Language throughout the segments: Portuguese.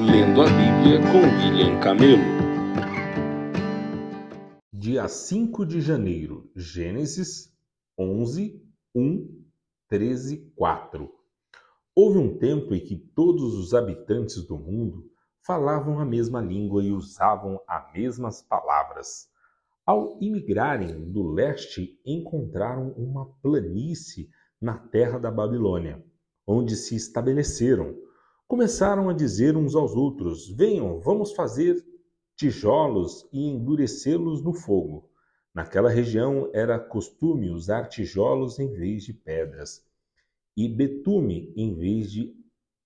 Lendo a Bíblia com William Camelo. Dia 5 de janeiro, Gênesis 11, 1, 13, 4. Houve um tempo em que todos os habitantes do mundo falavam a mesma língua e usavam as mesmas palavras. Ao imigrarem do leste, encontraram uma planície na terra da Babilônia, onde se estabeleceram. Começaram a dizer uns aos outros: Venham, vamos fazer tijolos e endurecê-los no fogo. Naquela região era costume usar tijolos em vez de pedras e betume em vez de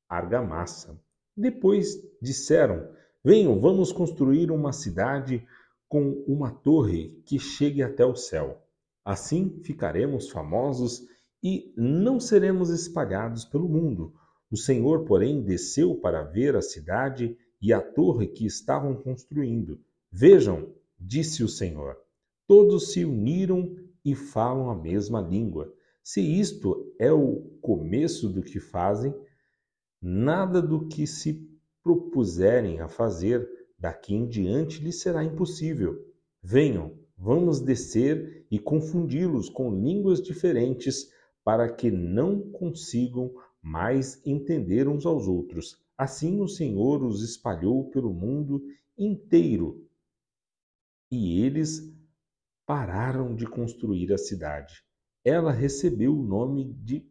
argamassa. Depois disseram: Venham, vamos construir uma cidade com uma torre que chegue até o céu. Assim ficaremos famosos e não seremos espalhados pelo mundo. O Senhor, porém, desceu para ver a cidade e a torre que estavam construindo. Vejam, disse o Senhor, todos se uniram e falam a mesma língua. Se isto é o começo do que fazem, nada do que se propuserem a fazer Daqui em diante lhe será impossível. Venham, vamos descer e confundi-los com línguas diferentes, para que não consigam mais entender uns aos outros. Assim o Senhor os espalhou pelo mundo inteiro. E eles pararam de construir a cidade. Ela recebeu o nome de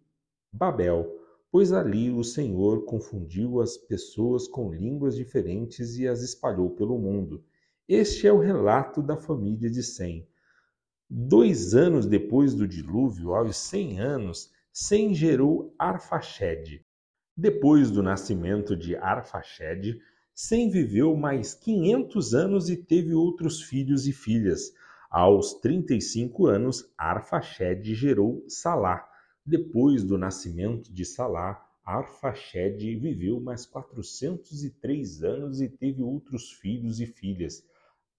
Babel pois ali o Senhor confundiu as pessoas com línguas diferentes e as espalhou pelo mundo. Este é o relato da família de Sem. Dois anos depois do dilúvio, aos cem anos, Sem gerou Arfaxede. Depois do nascimento de Arfaxede, Sem viveu mais quinhentos anos e teve outros filhos e filhas. Aos trinta e cinco anos, Arfaxede gerou Salá. Depois do nascimento de Salá, Arfaxede viveu mais 403 anos e teve outros filhos e filhas.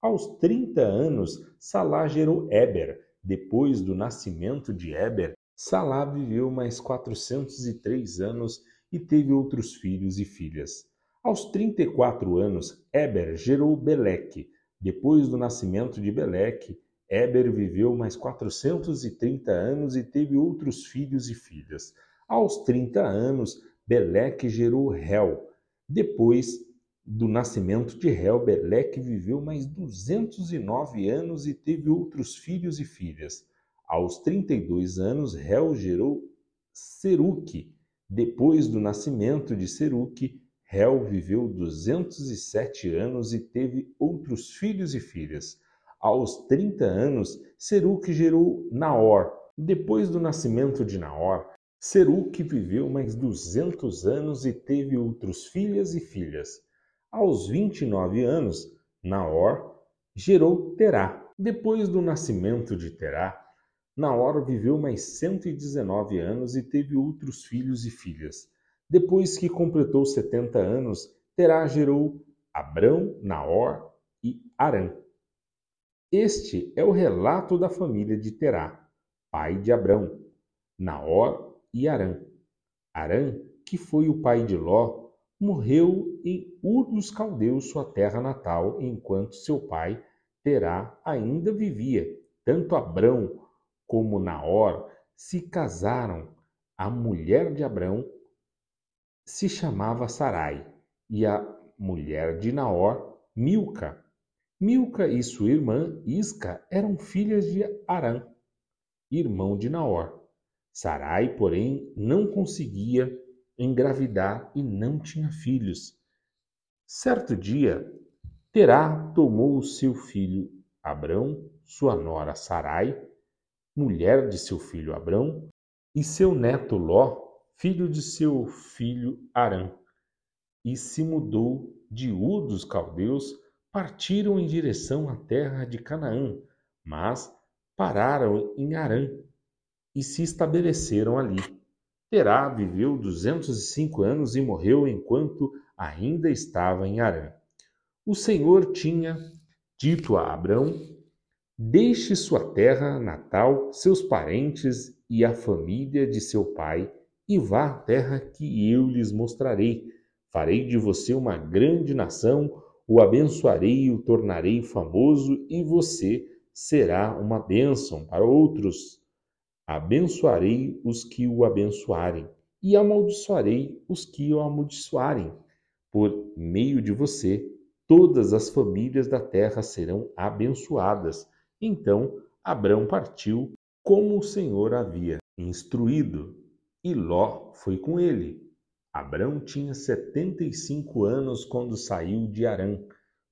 Aos 30 anos, Salá gerou Eber. Depois do nascimento de Eber, Salá viveu mais 403 anos e teve outros filhos e filhas. Aos 34 anos, Eber gerou Beleque. Depois do nascimento de Beleque, Eber viveu mais 430 anos e teve outros filhos e filhas. Aos 30 anos, Beleque gerou Réu. Depois do nascimento de Réu, Beleque viveu mais 209 anos e teve outros filhos e filhas. Aos 32 anos, Réu gerou Seruque. Depois do nascimento de Seruque, Réu viveu 207 anos e teve outros filhos e filhas. Aos 30 anos, Seruque gerou Naor. Depois do nascimento de Naor, Seruque viveu mais 200 anos e teve outros filhas e filhas. Aos 29 anos, Naor gerou Terá. Depois do nascimento de Terá, Naor viveu mais 119 anos e teve outros filhos e filhas. Depois que completou 70 anos, Terá gerou Abrão, Naor e Arã. Este é o relato da família de Terá, pai de Abrão, Naor e Arã. Arã, que foi o pai de Ló, morreu em Ur dos Caldeus, sua terra natal, enquanto seu pai, Terá, ainda vivia. Tanto Abrão como Naor se casaram. A mulher de Abrão se chamava Sarai e a mulher de Naor, Milca. Milca e sua irmã Isca eram filhas de Arã, irmão de Naor. Sarai, porém, não conseguia engravidar e não tinha filhos. Certo dia, Terá tomou seu filho Abrão, sua nora Sarai, mulher de seu filho Abrão, e seu neto Ló, filho de seu filho Arã, e se mudou de Ur dos Caldeus partiram em direção à terra de Canaã, mas pararam em Harã e se estabeleceram ali. Terá viveu duzentos e cinco anos e morreu enquanto ainda estava em Harã. O Senhor tinha dito a Abrão: Deixe sua terra natal, seus parentes e a família de seu pai, e vá à terra que eu lhes mostrarei. Farei de você uma grande nação, o abençoarei e o tornarei famoso, e você será uma bênção para outros. Abençoarei os que o abençoarem, e amaldiçoarei os que o amaldiçoarem. Por meio de você, todas as famílias da terra serão abençoadas. Então Abrão partiu como o Senhor havia instruído, e Ló foi com ele. Abrão tinha setenta e cinco anos quando saiu de Arã.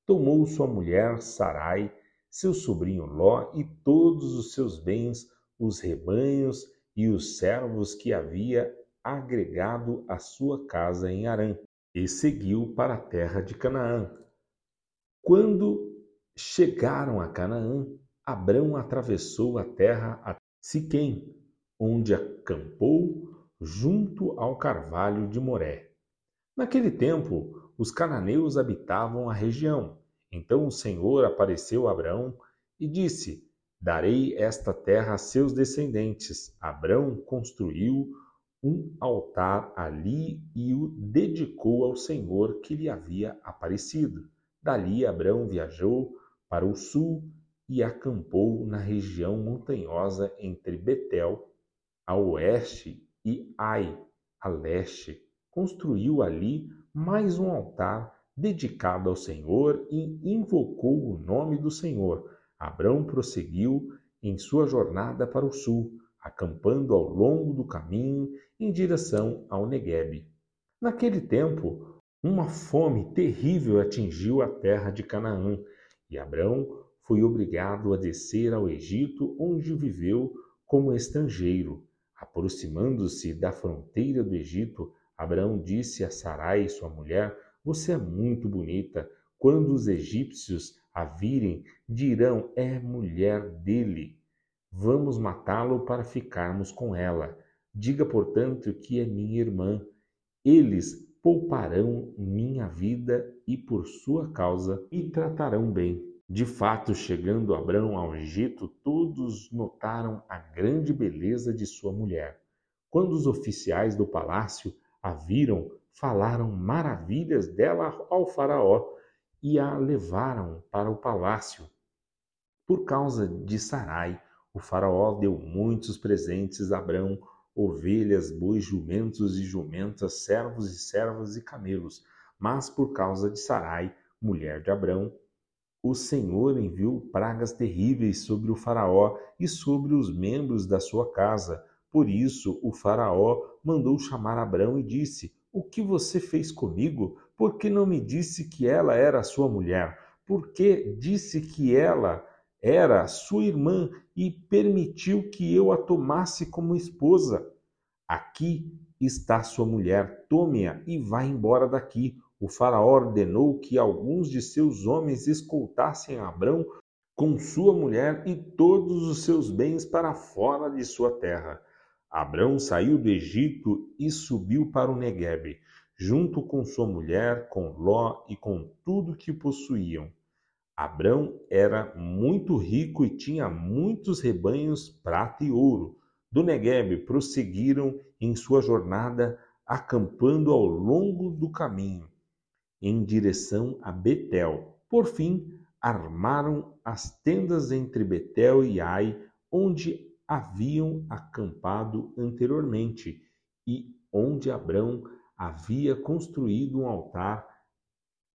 Tomou sua mulher Sarai, seu sobrinho Ló e todos os seus bens, os rebanhos e os servos que havia agregado à sua casa em Arã, e seguiu para a terra de Canaã. Quando chegaram a Canaã, Abrão atravessou a terra a Siquém, onde acampou junto ao carvalho de Moré. Naquele tempo, os cananeus habitavam a região. Então o Senhor apareceu a Abrão e disse: Darei esta terra a seus descendentes. Abrão construiu um altar ali e o dedicou ao Senhor que lhe havia aparecido. Dali Abrão viajou para o sul e acampou na região montanhosa entre Betel, a oeste, e Ai, a leste. Construiu ali mais um altar dedicado ao Senhor e invocou o nome do Senhor. Abrão prosseguiu em sua jornada para o sul, acampando ao longo do caminho em direção ao Neguebe. Naquele tempo, uma fome terrível atingiu a terra de Canaã, e Abrão foi obrigado a descer ao Egito, onde viveu como estrangeiro. Aproximando-se da fronteira do Egito, Abraão disse a Sarai, sua mulher: Você é muito bonita. Quando os egípcios a virem, dirão: É mulher dele. Vamos matá-lo para ficarmos com ela. Diga, portanto, que é minha irmã. Eles pouparão minha vida e por sua causa me tratarão bem. De fato, chegando Abrão ao Egito, todos notaram a grande beleza de sua mulher. Quando os oficiais do palácio a viram, falaram maravilhas dela ao Faraó e a levaram para o palácio. Por causa de Sarai, o Faraó deu muitos presentes a Abrão, ovelhas, bois, jumentos e jumentas, servos e servas e camelos. Mas por causa de Sarai, mulher de Abrão, o Senhor enviou pragas terríveis sobre o Faraó e sobre os membros da sua casa. Por isso, o Faraó mandou chamar Abrão e disse: O que você fez comigo? Por que não me disse que ela era sua mulher? Por que disse que ela era sua irmã e permitiu que eu a tomasse como esposa? Aqui está sua mulher, tome-a e vá embora daqui o Faraó ordenou que alguns de seus homens escoltassem Abrão com sua mulher e todos os seus bens para fora de sua terra. Abrão saiu do Egito e subiu para o Neguebe, junto com sua mulher, com Ló e com tudo que possuíam. Abrão era muito rico e tinha muitos rebanhos, prata e ouro. Do Neguebe prosseguiram em sua jornada, acampando ao longo do caminho em direção a Betel. Por fim, armaram as tendas entre Betel e Ai, onde haviam acampado anteriormente e onde Abrão havia construído um altar.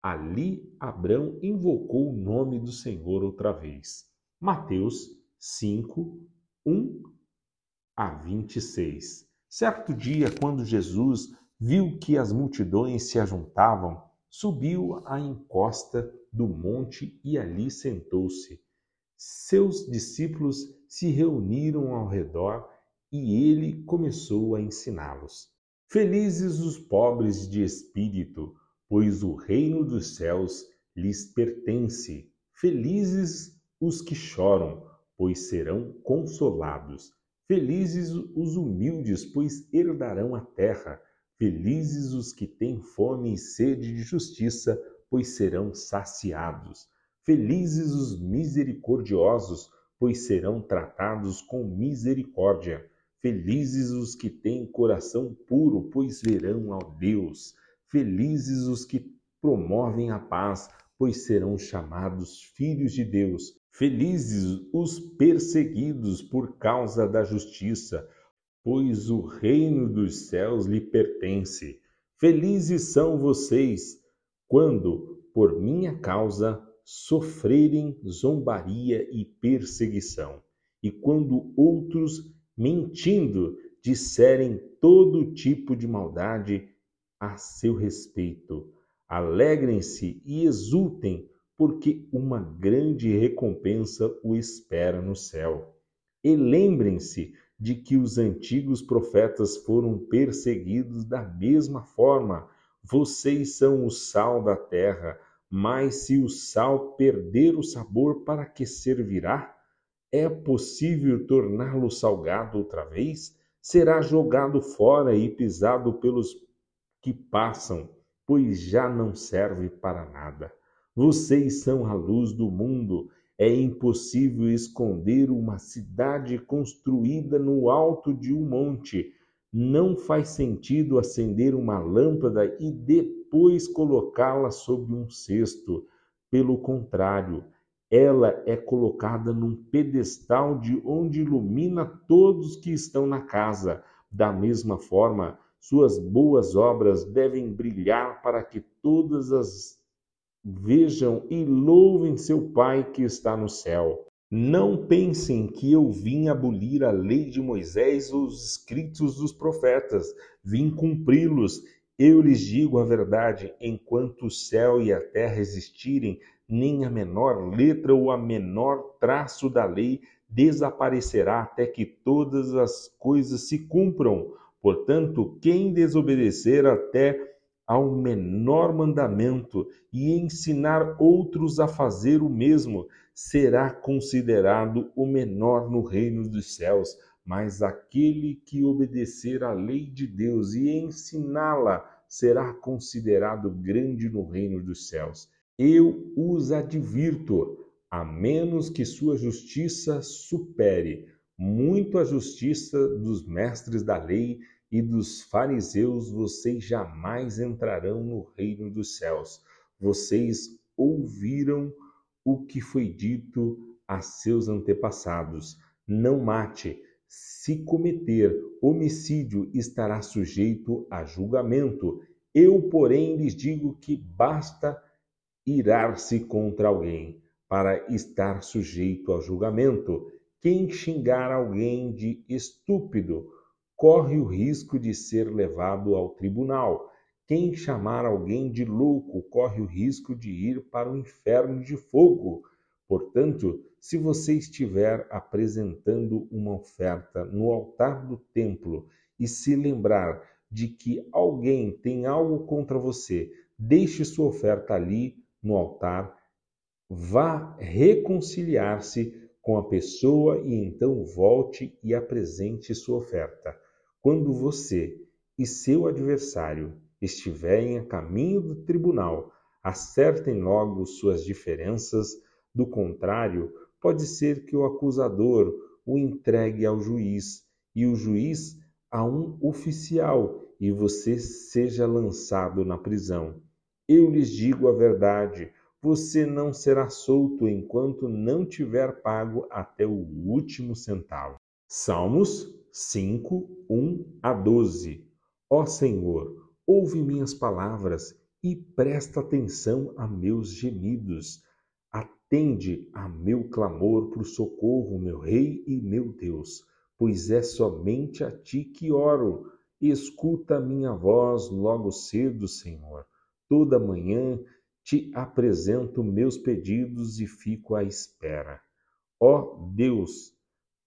Ali Abrão invocou o nome do Senhor outra vez. Mateus 5, 1 a 26. Certo dia, quando Jesus viu que as multidões se ajuntavam, subiu à encosta do monte e ali sentou-se. Seus discípulos se reuniram ao redor e ele começou a ensiná-los. Felizes os pobres de espírito, pois o reino dos céus lhes pertence. Felizes os que choram, pois serão consolados. Felizes os humildes, pois herdarão a terra. Felizes os que têm fome e sede de justiça, pois serão saciados. Felizes os misericordiosos, pois serão tratados com misericórdia. Felizes os que têm coração puro, pois verão ao Deus. Felizes os que promovem a paz, pois serão chamados filhos de Deus. Felizes os perseguidos por causa da justiça, pois o reino dos céus lhe pertence. Felizes são vocês quando, por minha causa, sofrerem zombaria e perseguição, e quando outros, mentindo, disserem todo tipo de maldade a seu respeito. Alegrem-se e exultem, porque uma grande recompensa o espera no céu. E lembrem-se de que os antigos profetas foram perseguidos da mesma forma. Vocês são o sal da terra, mas se o sal perder o sabor, para que servirá? É possível torná-lo salgado outra vez? Será jogado fora e pisado pelos que passam, pois já não serve para nada. Vocês são a luz do mundo. É impossível esconder uma cidade construída no alto de um monte. Não faz sentido acender uma lâmpada e depois colocá-la sob um cesto. Pelo contrário, ela é colocada num pedestal de onde ilumina todos que estão na casa. Da mesma forma, suas boas obras devem brilhar para que todas as vejam e louvem seu Pai que está no céu. Não pensem que eu vim abolir a lei de Moisés ou os escritos dos profetas, vim cumpri-los. Eu lhes digo a verdade: enquanto o céu e a terra existirem, nem a menor letra ou a menor traço da lei desaparecerá até que todas as coisas se cumpram. Portanto, quem desobedecer até ao menor mandamento e ensinar outros a fazer o mesmo, será considerado o menor no reino dos céus. Mas aquele que obedecer à lei de Deus e ensiná-la será considerado grande no reino dos céus. Eu os advirto, a menos que sua justiça supere muito a justiça dos mestres da lei e dos fariseus vocês jamais entrarão no reino dos céus. Vocês ouviram o que foi dito a seus antepassados: não mate. Se cometer homicídio, estará sujeito a julgamento. Eu, porém, lhes digo que basta irar-se contra alguém para estar sujeito a julgamento. Quem xingar alguém de estúpido corre o risco de ser levado ao tribunal. Quem chamar alguém de louco corre o risco de ir para o inferno de fogo. Portanto, se você estiver apresentando uma oferta no altar do templo e se lembrar de que alguém tem algo contra você, deixe sua oferta ali no altar, vá reconciliar-se com a pessoa e então volte e apresente sua oferta. Quando você e seu adversário estiverem a caminho do tribunal, acertem logo suas diferenças, do contrário, pode ser que o acusador o entregue ao juiz e o juiz a um oficial e você seja lançado na prisão. Eu lhes digo a verdade: você não será solto enquanto não tiver pago até o último centavo. Salmos 5, 1 a 12. Ó Senhor, ouve minhas palavras e presta atenção a meus gemidos. Atende a meu clamor por socorro, meu Rei e meu Deus, pois é somente a ti que oro. Escuta a minha voz logo cedo, Senhor. Toda manhã te apresento meus pedidos e fico à espera. Ó Deus,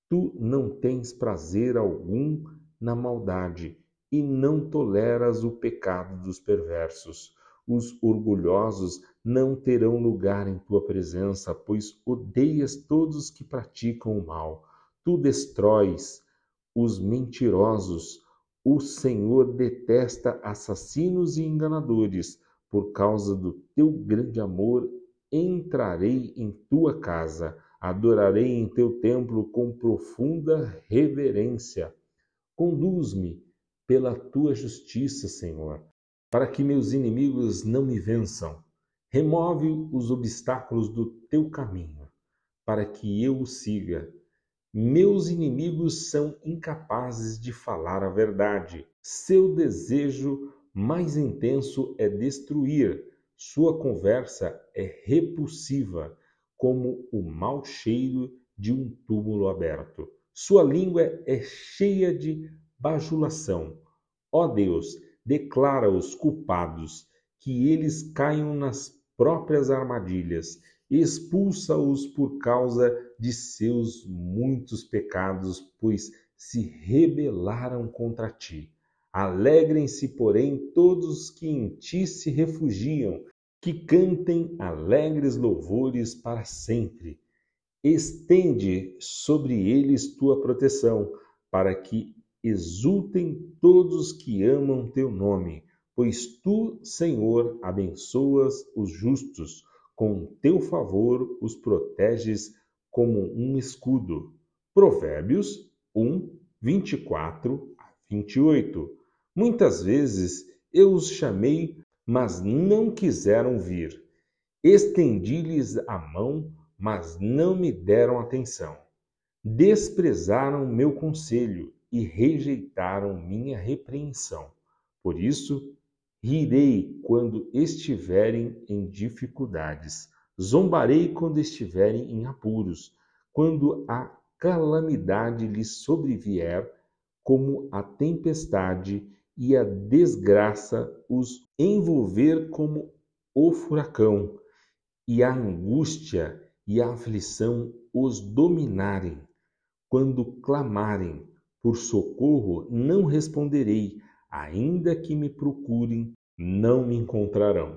Tu não tens prazer algum na maldade e não toleras o pecado dos perversos. Os orgulhosos não terão lugar em tua presença, pois odeias todos que praticam o mal. Tu destróis os mentirosos. O Senhor detesta assassinos e enganadores. Por causa do teu grande amor, entrarei em tua casa Adorarei em teu templo com profunda reverência. Conduz-me pela tua justiça, Senhor. para que meus inimigos não me vençam. Remove os obstáculos do teu caminho, para que eu o siga. Meus inimigos são incapazes de falar a verdade. Seu desejo mais intenso é destruir. Sua conversa é repulsiva, como o mau cheiro de um túmulo aberto. Sua língua é cheia de bajulação. Ó Deus, declara os culpados que eles caiam nas próprias armadilhas, expulsa-os por causa de seus muitos pecados, pois se rebelaram contra ti. Alegrem-se, porém, todos que em ti se refugiam, que cantem alegres louvores para sempre. Estende sobre eles tua proteção, para que exultem todos que amam teu nome, pois tu, Senhor, abençoas os justos, com teu favor os proteges como um escudo. Provérbios 1, 24 a 28. Muitas vezes eu os chamei, mas não quiseram vir. Estendi-lhes a mão, mas não me deram atenção. Desprezaram meu conselho e rejeitaram minha repreensão. Por isso, rirei quando estiverem em dificuldades, zombarei quando estiverem em apuros, quando a calamidade lhes sobrevier, como a tempestade e a desgraça os envolver como o furacão, e a angústia e a aflição os dominarem, quando clamarem por socorro, não responderei, ainda que me procurem, não me encontrarão.